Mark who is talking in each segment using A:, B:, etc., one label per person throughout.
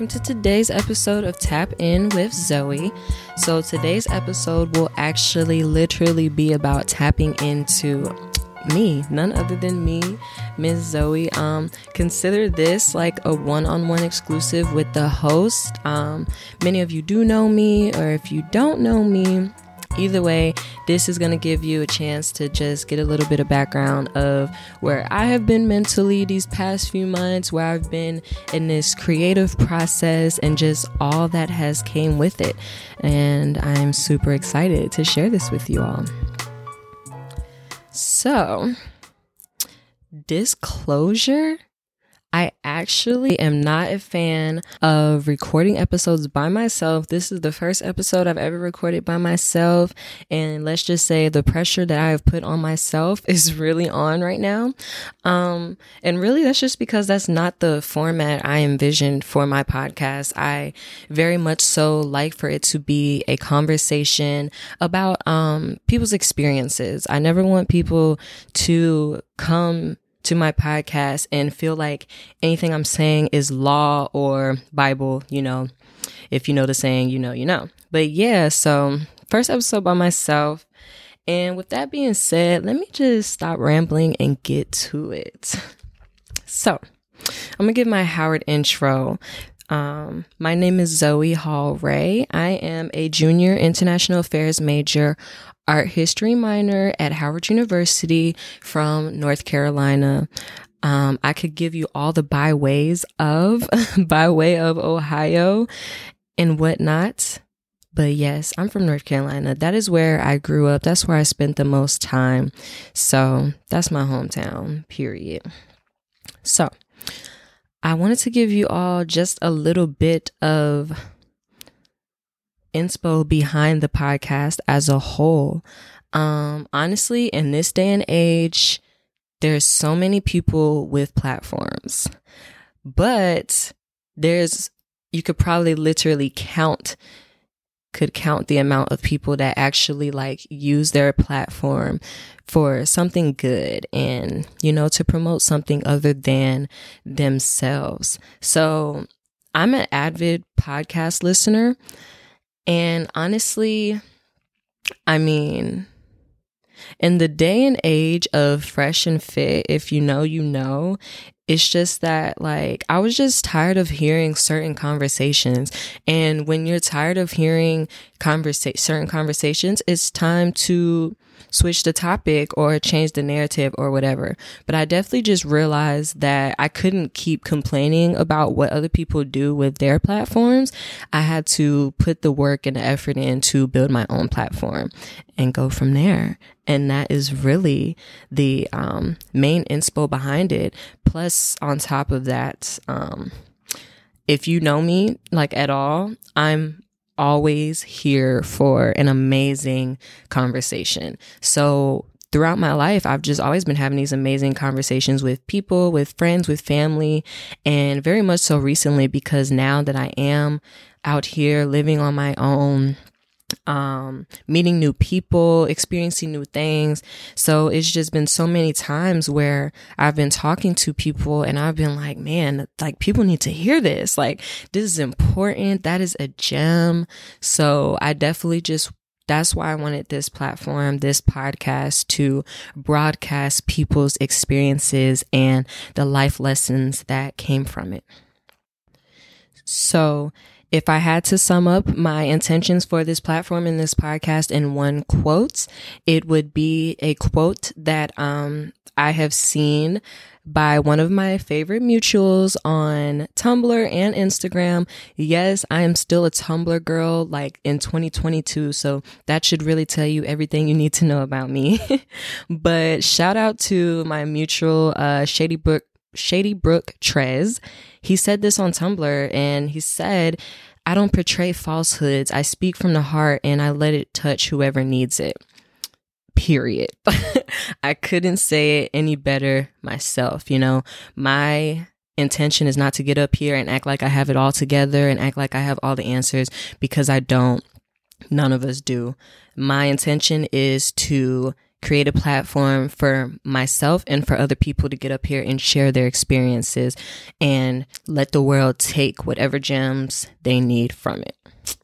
A: Welcome to today's episode of Tap In with Zoe. So, today's episode will actually literally be about tapping into me, none other than me, Miss Zoe. Um, consider this like a one-on-one exclusive with the host. Um, many of you do know me, or if you don't know me, Either way, this is going to give you a chance to just get a little bit of background of where I have been mentally these past few months, where I've been in this creative process and just all that has came with it. And I'm super excited to share this with you all. So, disclosure I actually am not a fan of recording episodes by myself. This is the first episode I've ever recorded by myself. And let's just say the pressure that I have put on myself is really on right now. Um, and really that's just because that's not the format I envisioned for my podcast. I very much so like for it to be a conversation about, um, people's experiences. I never want people to come to my podcast and feel like anything I'm saying is law or Bible, you know. If you know the saying, you know, you know. But yeah, so first episode by myself. And with that being said, let me just stop rambling and get to it. So, I'm gonna give my Howard intro. Um, my name is Zoe Hall Ray. I am a junior international affairs major art history minor at Howard University from North Carolina. Um, I could give you all the byways of, by way of Ohio and whatnot. But yes, I'm from North Carolina. That is where I grew up. That's where I spent the most time. So that's my hometown, period. So I wanted to give you all just a little bit of inspo behind the podcast as a whole. Um, honestly, in this day and age, there's so many people with platforms, but there's, you could probably literally count, could count the amount of people that actually like use their platform for something good and, you know, to promote something other than themselves. So I'm an avid podcast listener. And honestly, I mean, in the day and age of fresh and fit, if you know, you know, it's just that, like, I was just tired of hearing certain conversations. And when you're tired of hearing conversa- certain conversations, it's time to switch the topic or change the narrative or whatever. But I definitely just realized that I couldn't keep complaining about what other people do with their platforms. I had to put the work and the effort in to build my own platform and go from there. And that is really the um, main inspo behind it. Plus, on top of that, um, if you know me like at all, I'm always here for an amazing conversation. So throughout my life, I've just always been having these amazing conversations with people, with friends, with family, and very much so recently because now that I am out here living on my own, um, meeting new people, experiencing new things. So it's just been so many times where I've been talking to people and I've been like, man, like people need to hear this. Like this is important. That is a gem. So I definitely just that's why I wanted this platform, this podcast to broadcast people's experiences and the life lessons that came from it. So, if I had to sum up my intentions for this platform and this podcast in one quote, it would be a quote that um, I have seen by one of my favorite mutuals on Tumblr and Instagram. Yes, I am still a Tumblr girl, like in 2022. So that should really tell you everything you need to know about me. but shout out to my mutual, uh, Shady Brook Shady Brook Trez. He said this on Tumblr and he said, I don't portray falsehoods. I speak from the heart and I let it touch whoever needs it. Period. I couldn't say it any better myself. You know, my intention is not to get up here and act like I have it all together and act like I have all the answers because I don't. None of us do. My intention is to create a platform for myself and for other people to get up here and share their experiences and let the world take whatever gems they need from it.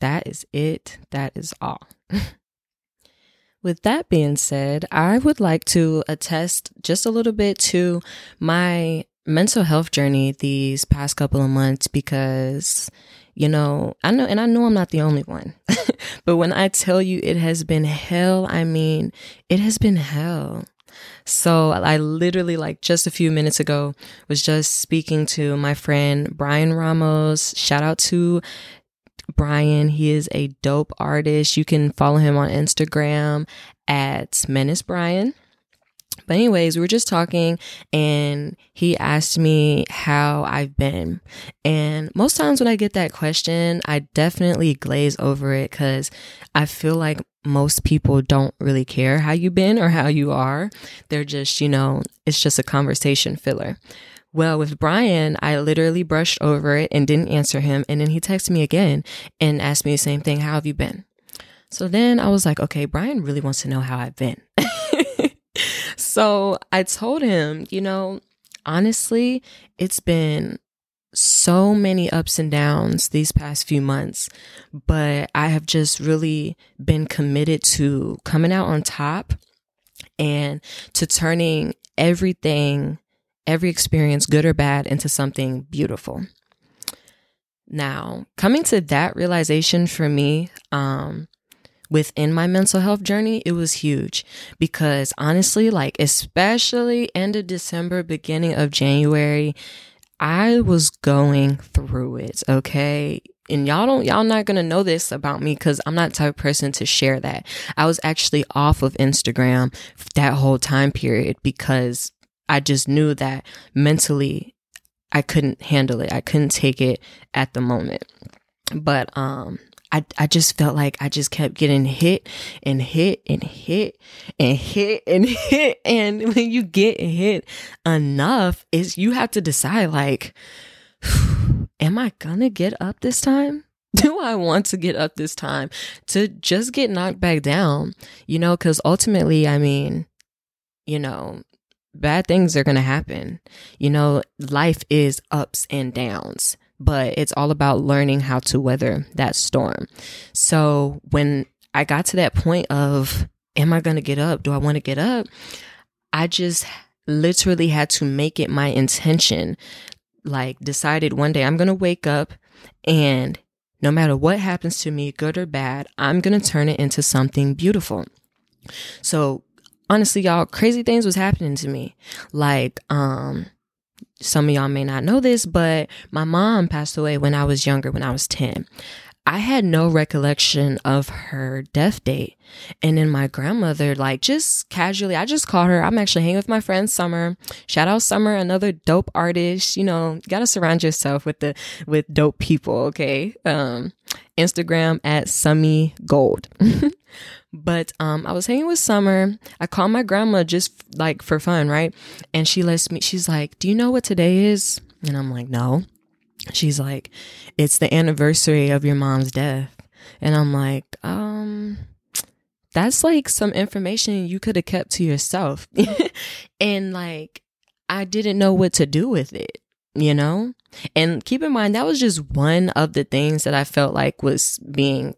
A: That is it. That is all. With that being said, I would like to attest just a little bit to my mental health journey these past couple of months because you know, I know, and I know I'm not the only one, but when I tell you it has been hell, I mean, it has been hell. So I literally, like just a few minutes ago, was just speaking to my friend Brian Ramos. Shout out to Brian. He is a dope artist. You can follow him on Instagram at Menace Brian. But anyways, we were just talking and he asked me how I've been. And most times when I get that question, I definitely glaze over it cuz I feel like most people don't really care how you've been or how you are. They're just, you know, it's just a conversation filler. Well, with Brian, I literally brushed over it and didn't answer him. And then he texted me again and asked me the same thing. How have you been? So then I was like, okay, Brian really wants to know how I've been. so I told him, you know, honestly, it's been so many ups and downs these past few months, but I have just really been committed to coming out on top and to turning everything, every experience, good or bad, into something beautiful. Now, coming to that realization for me, um, within my mental health journey, it was huge because honestly, like, especially end of December, beginning of January, I was going through it. Okay. And y'all don't, y'all not gonna know this about me because I'm not type of person to share that. I was actually off of Instagram that whole time period because I just knew that mentally I couldn't handle it. I couldn't take it at the moment. But um I, I just felt like I just kept getting hit and hit and hit and hit and hit. And when you get hit enough, is you have to decide like, am I gonna get up this time? Do I want to get up this time to just get knocked back down? You know, because ultimately, I mean, you know, bad things are going to happen. You know, life is ups and downs but it's all about learning how to weather that storm. So when I got to that point of, am I going to get up? Do I want to get up? I just literally had to make it my intention. Like, decided one day I'm going to wake up and no matter what happens to me, good or bad, I'm going to turn it into something beautiful. So, honestly, y'all, crazy things was happening to me. Like, um, some of y'all may not know this, but my mom passed away when I was younger, when I was 10. I had no recollection of her death date. And then my grandmother, like just casually, I just called her. I'm actually hanging with my friend Summer. Shout out Summer, another dope artist. You know, you gotta surround yourself with the with dope people, okay? Um, Instagram at Summy Gold. But um, I was hanging with Summer. I called my grandma just like for fun, right? And she lets me. She's like, "Do you know what today is?" And I'm like, "No." She's like, "It's the anniversary of your mom's death." And I'm like, um, that's like some information you could have kept to yourself. and like, I didn't know what to do with it, you know? And keep in mind, that was just one of the things that I felt like was being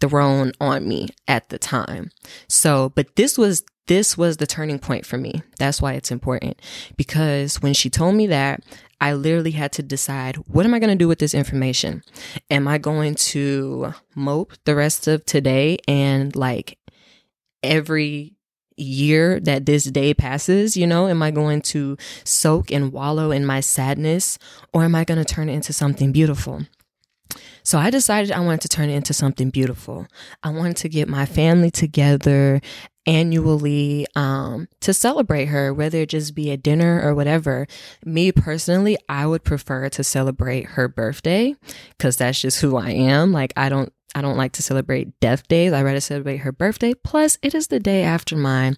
A: thrown on me at the time. So, but this was this was the turning point for me. That's why it's important because when she told me that, I literally had to decide what am I going to do with this information? Am I going to mope the rest of today and like every year that this day passes, you know, am I going to soak and wallow in my sadness or am I going to turn it into something beautiful? So I decided I wanted to turn it into something beautiful. I wanted to get my family together annually um, to celebrate her, whether it just be a dinner or whatever. Me personally, I would prefer to celebrate her birthday because that's just who I am. Like I don't I don't like to celebrate death days. I rather celebrate her birthday. Plus, it is the day after mine.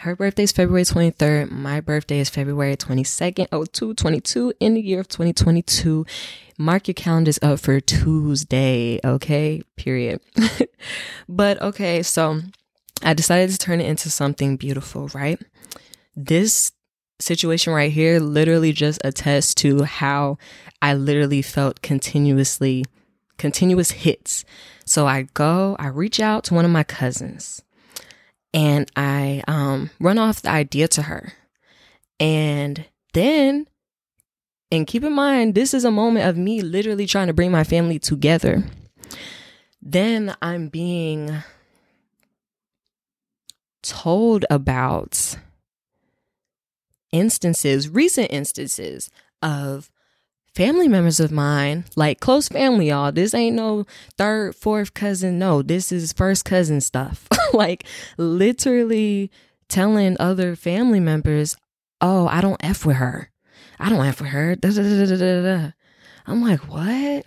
A: Her birthday is February 23rd. My birthday is February 22nd, oh, 222 in the year of 2022. Mark your calendars up for Tuesday, okay? Period. but okay, so I decided to turn it into something beautiful, right? This situation right here literally just attests to how I literally felt continuously, continuous hits. So I go, I reach out to one of my cousins and I um, run off the idea to her. And then, and keep in mind, this is a moment of me literally trying to bring my family together. Then I'm being told about instances, recent instances of family members of mine, like close family, y'all. This ain't no third, fourth cousin. No, this is first cousin stuff. like literally telling other family members, oh, I don't F with her. I don't F with her. Da, da, da, I'm like, what?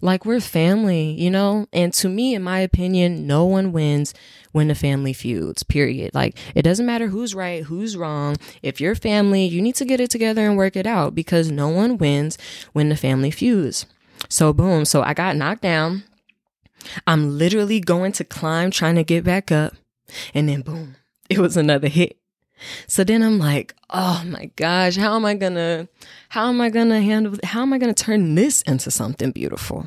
A: Like we're family, you know? And to me, in my opinion, no one wins when the family feuds, period. Like it doesn't matter who's right, who's wrong. If you're family, you need to get it together and work it out because no one wins when the family feuds. So boom. So I got knocked down. I'm literally going to climb, trying to get back up. And then boom, it was another hit. So then I'm like, oh my gosh, how am I gonna, how am I gonna handle, how am I gonna turn this into something beautiful?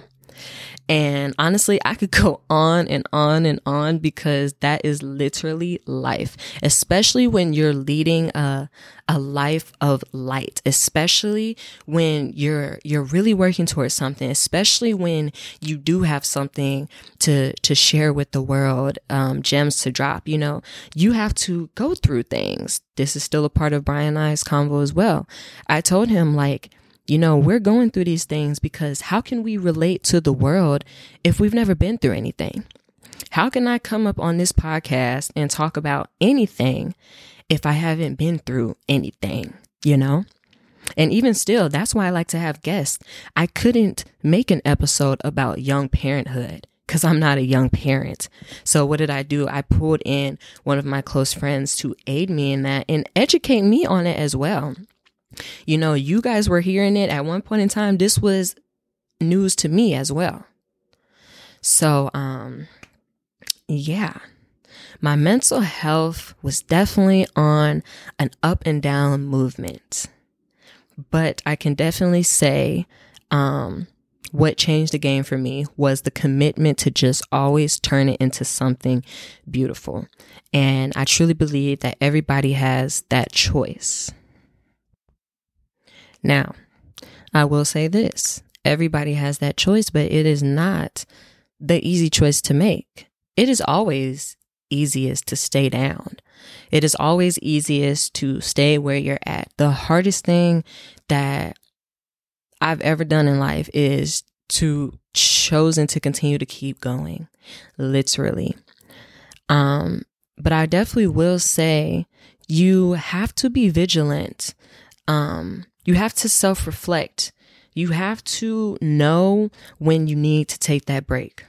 A: And honestly, I could go on and on and on because that is literally life, especially when you're leading a, a life of light, especially when you're, you're really working towards something, especially when you do have something to, to share with the world, um, gems to drop, you know, you have to go through things. This is still a part of Brian and I's convo as well. I told him like, you know, we're going through these things because how can we relate to the world if we've never been through anything? How can I come up on this podcast and talk about anything if I haven't been through anything, you know? And even still, that's why I like to have guests. I couldn't make an episode about young parenthood because I'm not a young parent. So what did I do? I pulled in one of my close friends to aid me in that and educate me on it as well. You know, you guys were hearing it at one point in time. This was news to me as well. So, um, yeah, my mental health was definitely on an up and down movement. But I can definitely say, um, what changed the game for me was the commitment to just always turn it into something beautiful. And I truly believe that everybody has that choice. Now, I will say this everybody has that choice, but it is not the easy choice to make. It is always easiest to stay down. It is always easiest to stay where you're at. The hardest thing that I've ever done in life is to chosen to continue to keep going, literally. Um, but I definitely will say you have to be vigilant. Um, you have to self reflect. You have to know when you need to take that break.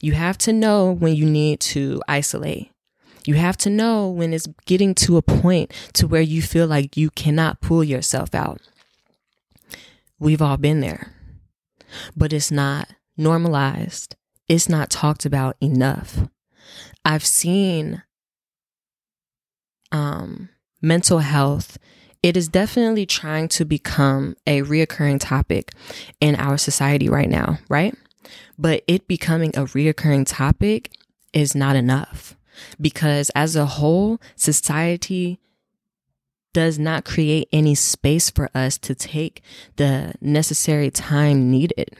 A: You have to know when you need to isolate. You have to know when it's getting to a point to where you feel like you cannot pull yourself out. We've all been there, but it's not normalized. It's not talked about enough. I've seen um, mental health it is definitely trying to become a reoccurring topic in our society right now, right? But it becoming a reoccurring topic is not enough because as a whole, society does not create any space for us to take the necessary time needed.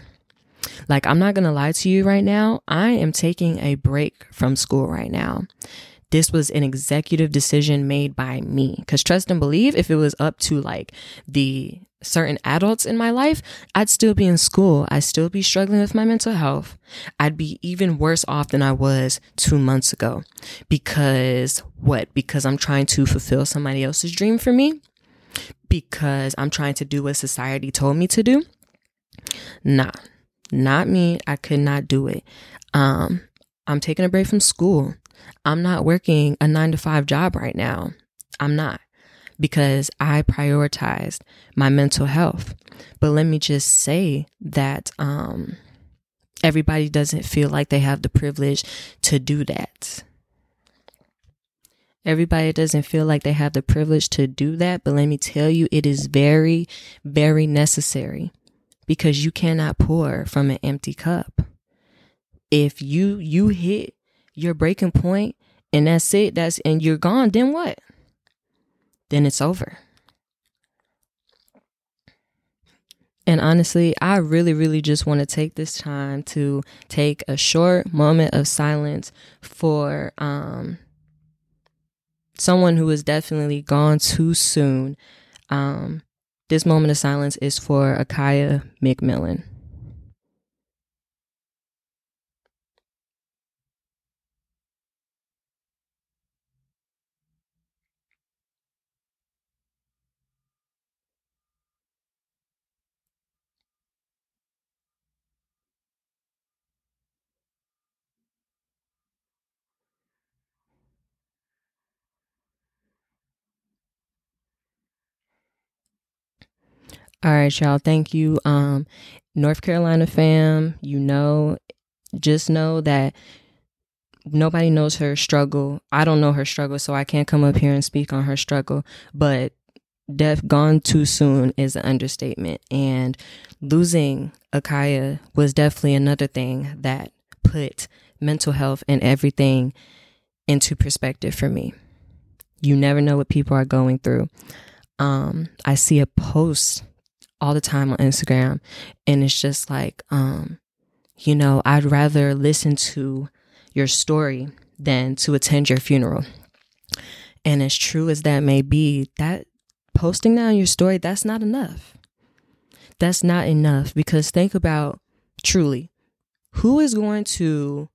A: Like, I'm not to lie to you right now. I am taking a break from school right now this was an executive decision made by me. Because trust and believe, if it was up to like the certain adults in my life, I'd still be in school. I'd still be struggling with my mental health. I'd be even worse off than I was two months ago. Because what? Because I'm trying to fulfill somebody else's dream for me? Because I'm trying to do what society told me to do? Nah, not me. I could not do it. Um, I'm taking a break from school. I'm not working a nine to five job right now. I'm not because I prioritized my mental health. But let me just say that um, everybody doesn't feel like they have the privilege to do that. Everybody doesn't feel like they have the privilege to do that, but let me tell you, it is very, very necessary because you cannot pour from an empty cup. If you you hit your breaking point and that's it, that's and you're gone, then what? Then it's over. And honestly, I really, really just want to take this time to take a short moment of silence for um, someone who has definitely gone too soon. Um, this moment of silence is for Akaya McMillan. All right, y'all. Thank you. Um, North Carolina fam, you know, just know that nobody knows her struggle. I don't know her struggle, so I can't come up here and speak on her struggle. But death gone too soon is an understatement. And losing Akaya was definitely another thing that put mental health and everything into perspective for me. You never know what people are going through. Um, I see a post all the time on Instagram. And it's just like, um, you know, I'd rather listen to your story than to attend your funeral. And as true as that may be, that posting on your story, that's not enough. That's not enough because think about truly who is going to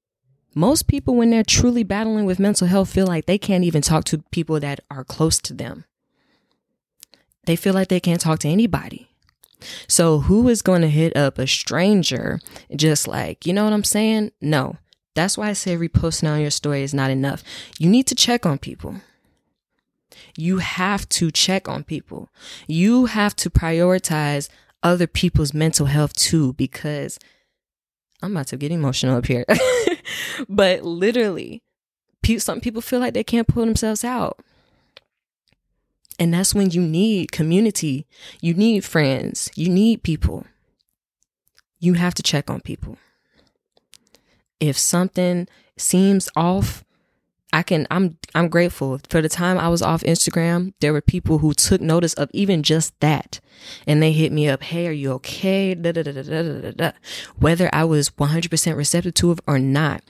A: most people when they're truly battling with mental health feel like they can't even talk to people that are close to them. They feel like they can't talk to anybody. So who is going to hit up a stranger just like, you know what I'm saying? No. That's why I say reposting on your story is not enough. You need to check on people. You have to check on people. You have to prioritize other people's mental health too, because I'm about to get emotional up here. but literally, some people feel like they can't pull themselves out. And that's when you need community, you need friends, you need people. You have to check on people. If something seems off, I can I'm I'm grateful for the time I was off Instagram. There were people who took notice of even just that, and they hit me up. Hey, are you okay? Da, da, da, Whether I was 100% receptive to it or not,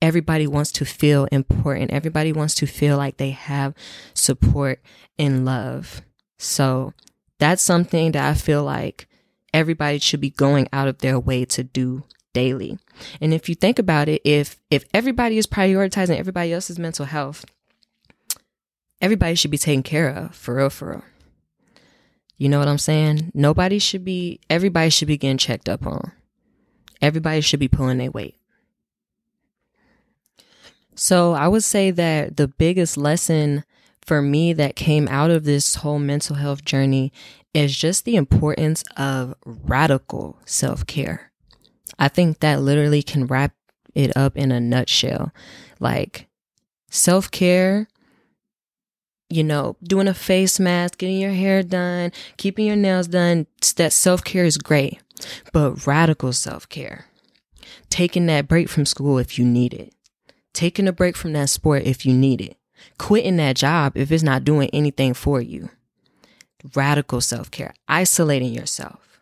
A: everybody wants to feel important. Everybody wants to feel like they have support and love. So that's something that I feel like everybody should be going out of their way to do daily. And if you think about it, if if everybody is prioritizing everybody else's mental health, everybody should be taken care of for real, for real. You know what I'm saying? Nobody should be, everybody should be getting checked up on. Everybody should be pulling their weight. So I would say that the biggest lesson for me that came out of this whole mental health journey is just the importance of radical self care. I think that literally can wrap it up in a nutshell. Like self care, you know, doing a face mask, getting your hair done, keeping your nails done, that self care is great. But radical self care, taking that break from school if you need it, taking a break from that sport if you need it, quitting that job if it's not doing anything for you. Radical self care, isolating yourself,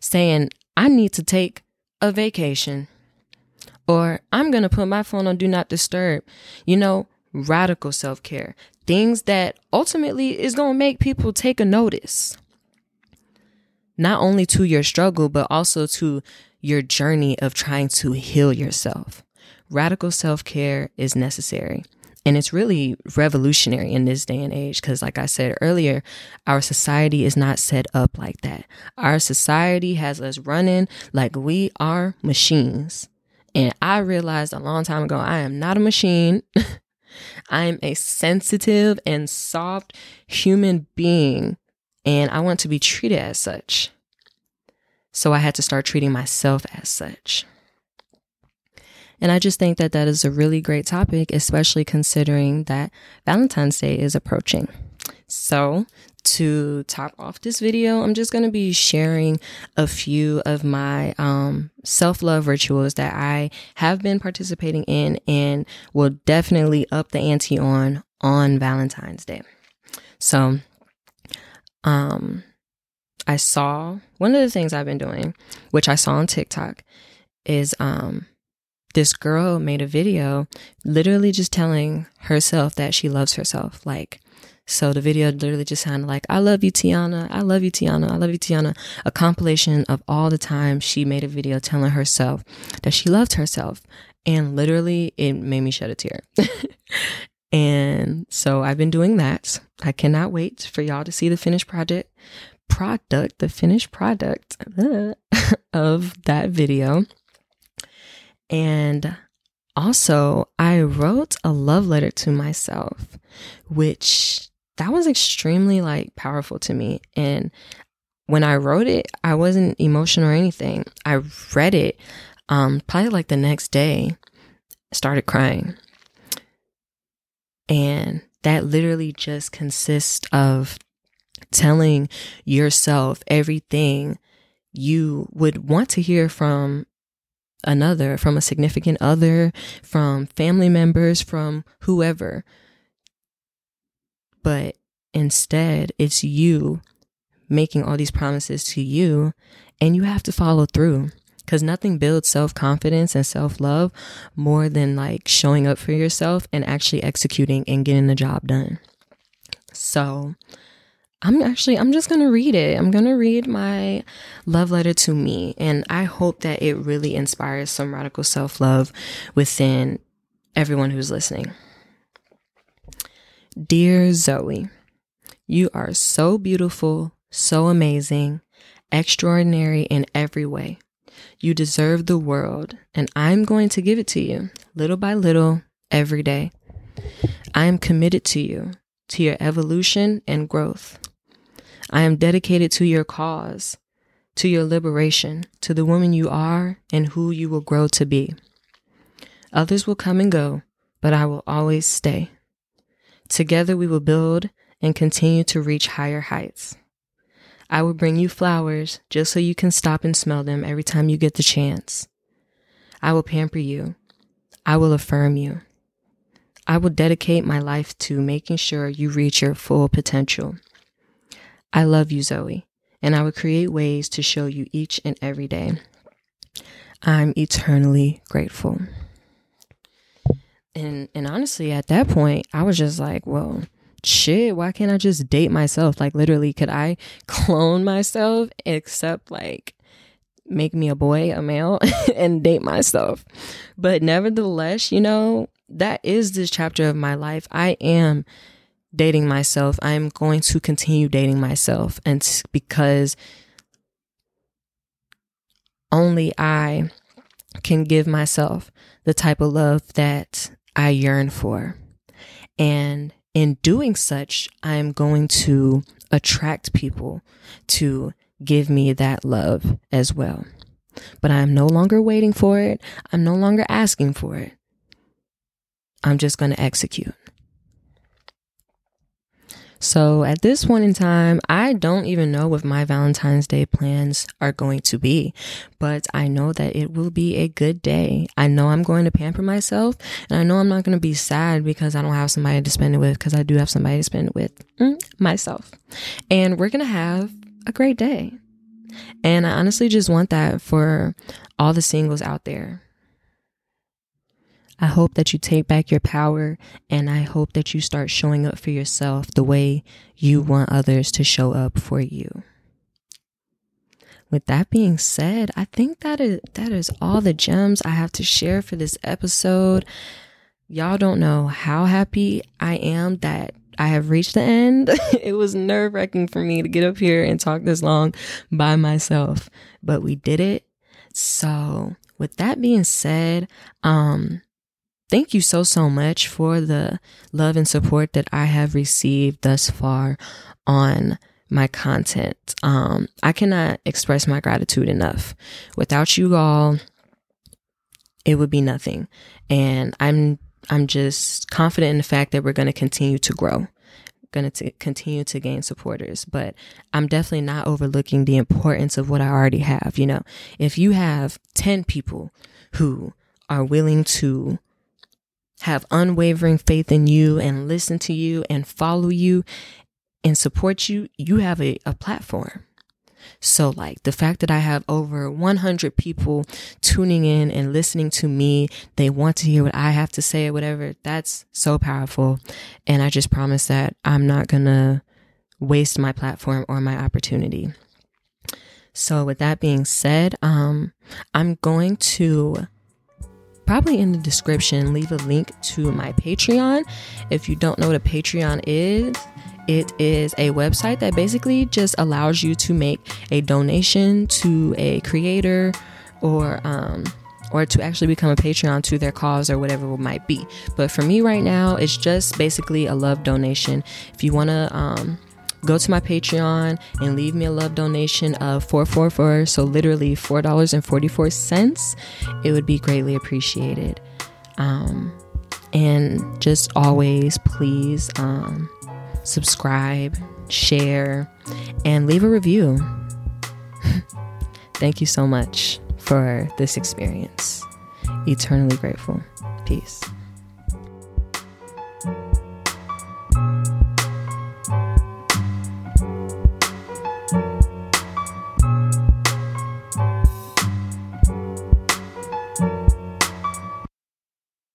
A: saying, I need to take a vacation, or I'm going to put my phone on do not disturb. You know, radical self care, things that ultimately is going to make people take a notice. Not only to your struggle, but also to your journey of trying to heal yourself radical self care is necessary. And it's really revolutionary in this day and age because, like I said earlier, our society is not set up like that. Our society has us running like we are machines. And I realized a long time ago, I am not a machine. I am a sensitive and soft human being, and I want to be treated as such. So I had to start treating myself as such. And I just think that that is a really great topic, especially considering that Valentine's Day is approaching. So, to top off this video, I'm just going to be sharing a few of my um, self love rituals that I have been participating in and will definitely up the ante on on Valentine's Day. So, um, I saw one of the things I've been doing, which I saw on TikTok, is um, this girl made a video literally just telling herself that she loves herself. Like, so the video literally just sounded like, I love you, Tiana. I love you, Tiana. I love you, Tiana. A compilation of all the time she made a video telling herself that she loved herself. And literally, it made me shed a tear. and so I've been doing that. I cannot wait for y'all to see the finished project, product, the finished product of that video. And also, I wrote a love letter to myself, which that was extremely like powerful to me. And when I wrote it, I wasn't emotional or anything. I read it um, probably like the next day, started crying. And that literally just consists of telling yourself everything you would want to hear from another, from a significant other, from family members, from whoever. But instead it's you making all these promises to you and you have to follow through. Because nothing builds self-confidence and self-love more than like showing up for yourself and actually executing and getting the job done. So i'm actually i'm just gonna read it i'm gonna read my love letter to me and i hope that it really inspires some radical self-love within everyone who's listening Dear Zoe, you are so beautiful, so amazing, extraordinary in every way. You deserve the world, and I'm going to give it to you, little by little, every day. I am committed to you, to your evolution and growth. I am dedicated to your cause, to your liberation, to the woman you are and who you will grow to be. Others will come and go, but I will always stay. Together we will build and continue to reach higher heights. I will bring you flowers just so you can stop and smell them every time you get the chance. I will pamper you. I will affirm you. I will dedicate my life to making sure you reach your full potential. I love you, Zoe, and I will create ways to show you each and every day. I'm eternally grateful. And and honestly, at that point, I was just like, well, shit, why can't I just date myself? Like literally, could I clone myself except like make me a boy, a male, and date myself? But nevertheless, you know, that is this chapter of my life. I am dating myself. I'm going to continue dating myself. And because only I can give myself the type of love that I yearn for. And in doing such, I'm going to attract people to give me that love as well. But I'm no longer waiting for it. I'm no longer asking for it. I'm just going to execute. So at this point in time, I don't even know what my Valentine's Day plans are going to be, but I know that it will be a good day. I know I'm going to pamper myself and I know I'm not going to be sad because I don't have somebody to spend it with because I do have somebody to spend it with mm, myself. And we're going to have a great day. And I honestly just want that for all the singles out there I hope that you take back your power and I hope that you start showing up for yourself the way you want others to show up for you. With that being said, I think that is that is all the gems I have to share for this episode. Y'all don't know how happy I am that I have reached the end. it was nerve wracking for me to get up here and talk this long by myself, but we did it. So, with that being said, um, thank you so, so much for the love and support that I have received thus far on my content. Um, I cannot express my gratitude enough. Without you all, it would be nothing. And I'm I'm just confident in the fact that we're going to continue to grow going to continue to gain supporters, but I'm definitely not overlooking the importance of what I already have. You know, if you have 10 people who are willing to have unwavering faith in you and listen to you and follow you and support you, you have a, a platform. So, like the fact that I have over 100 people tuning in and listening to me, they want to hear what I have to say or whatever, that's so powerful. And I just promise that I'm not to waste my platform or my opportunity. So, with that being said, um, I'm going to probably in the description leave a link to my Patreon. If you don't know what a Patreon is, it is a website that basically just allows you to make a donation to a creator or um, or to actually become a Patreon to their cause or whatever it might be. But for me right now, it's just basically a love donation. If you want to um, go to my Patreon and leave me a love donation of 444, so literally $4.44, it would be greatly appreciated. Um, and just always please um, subscribe, share, and leave a review. Thank you so much for this experience. Eternally grateful. Peace.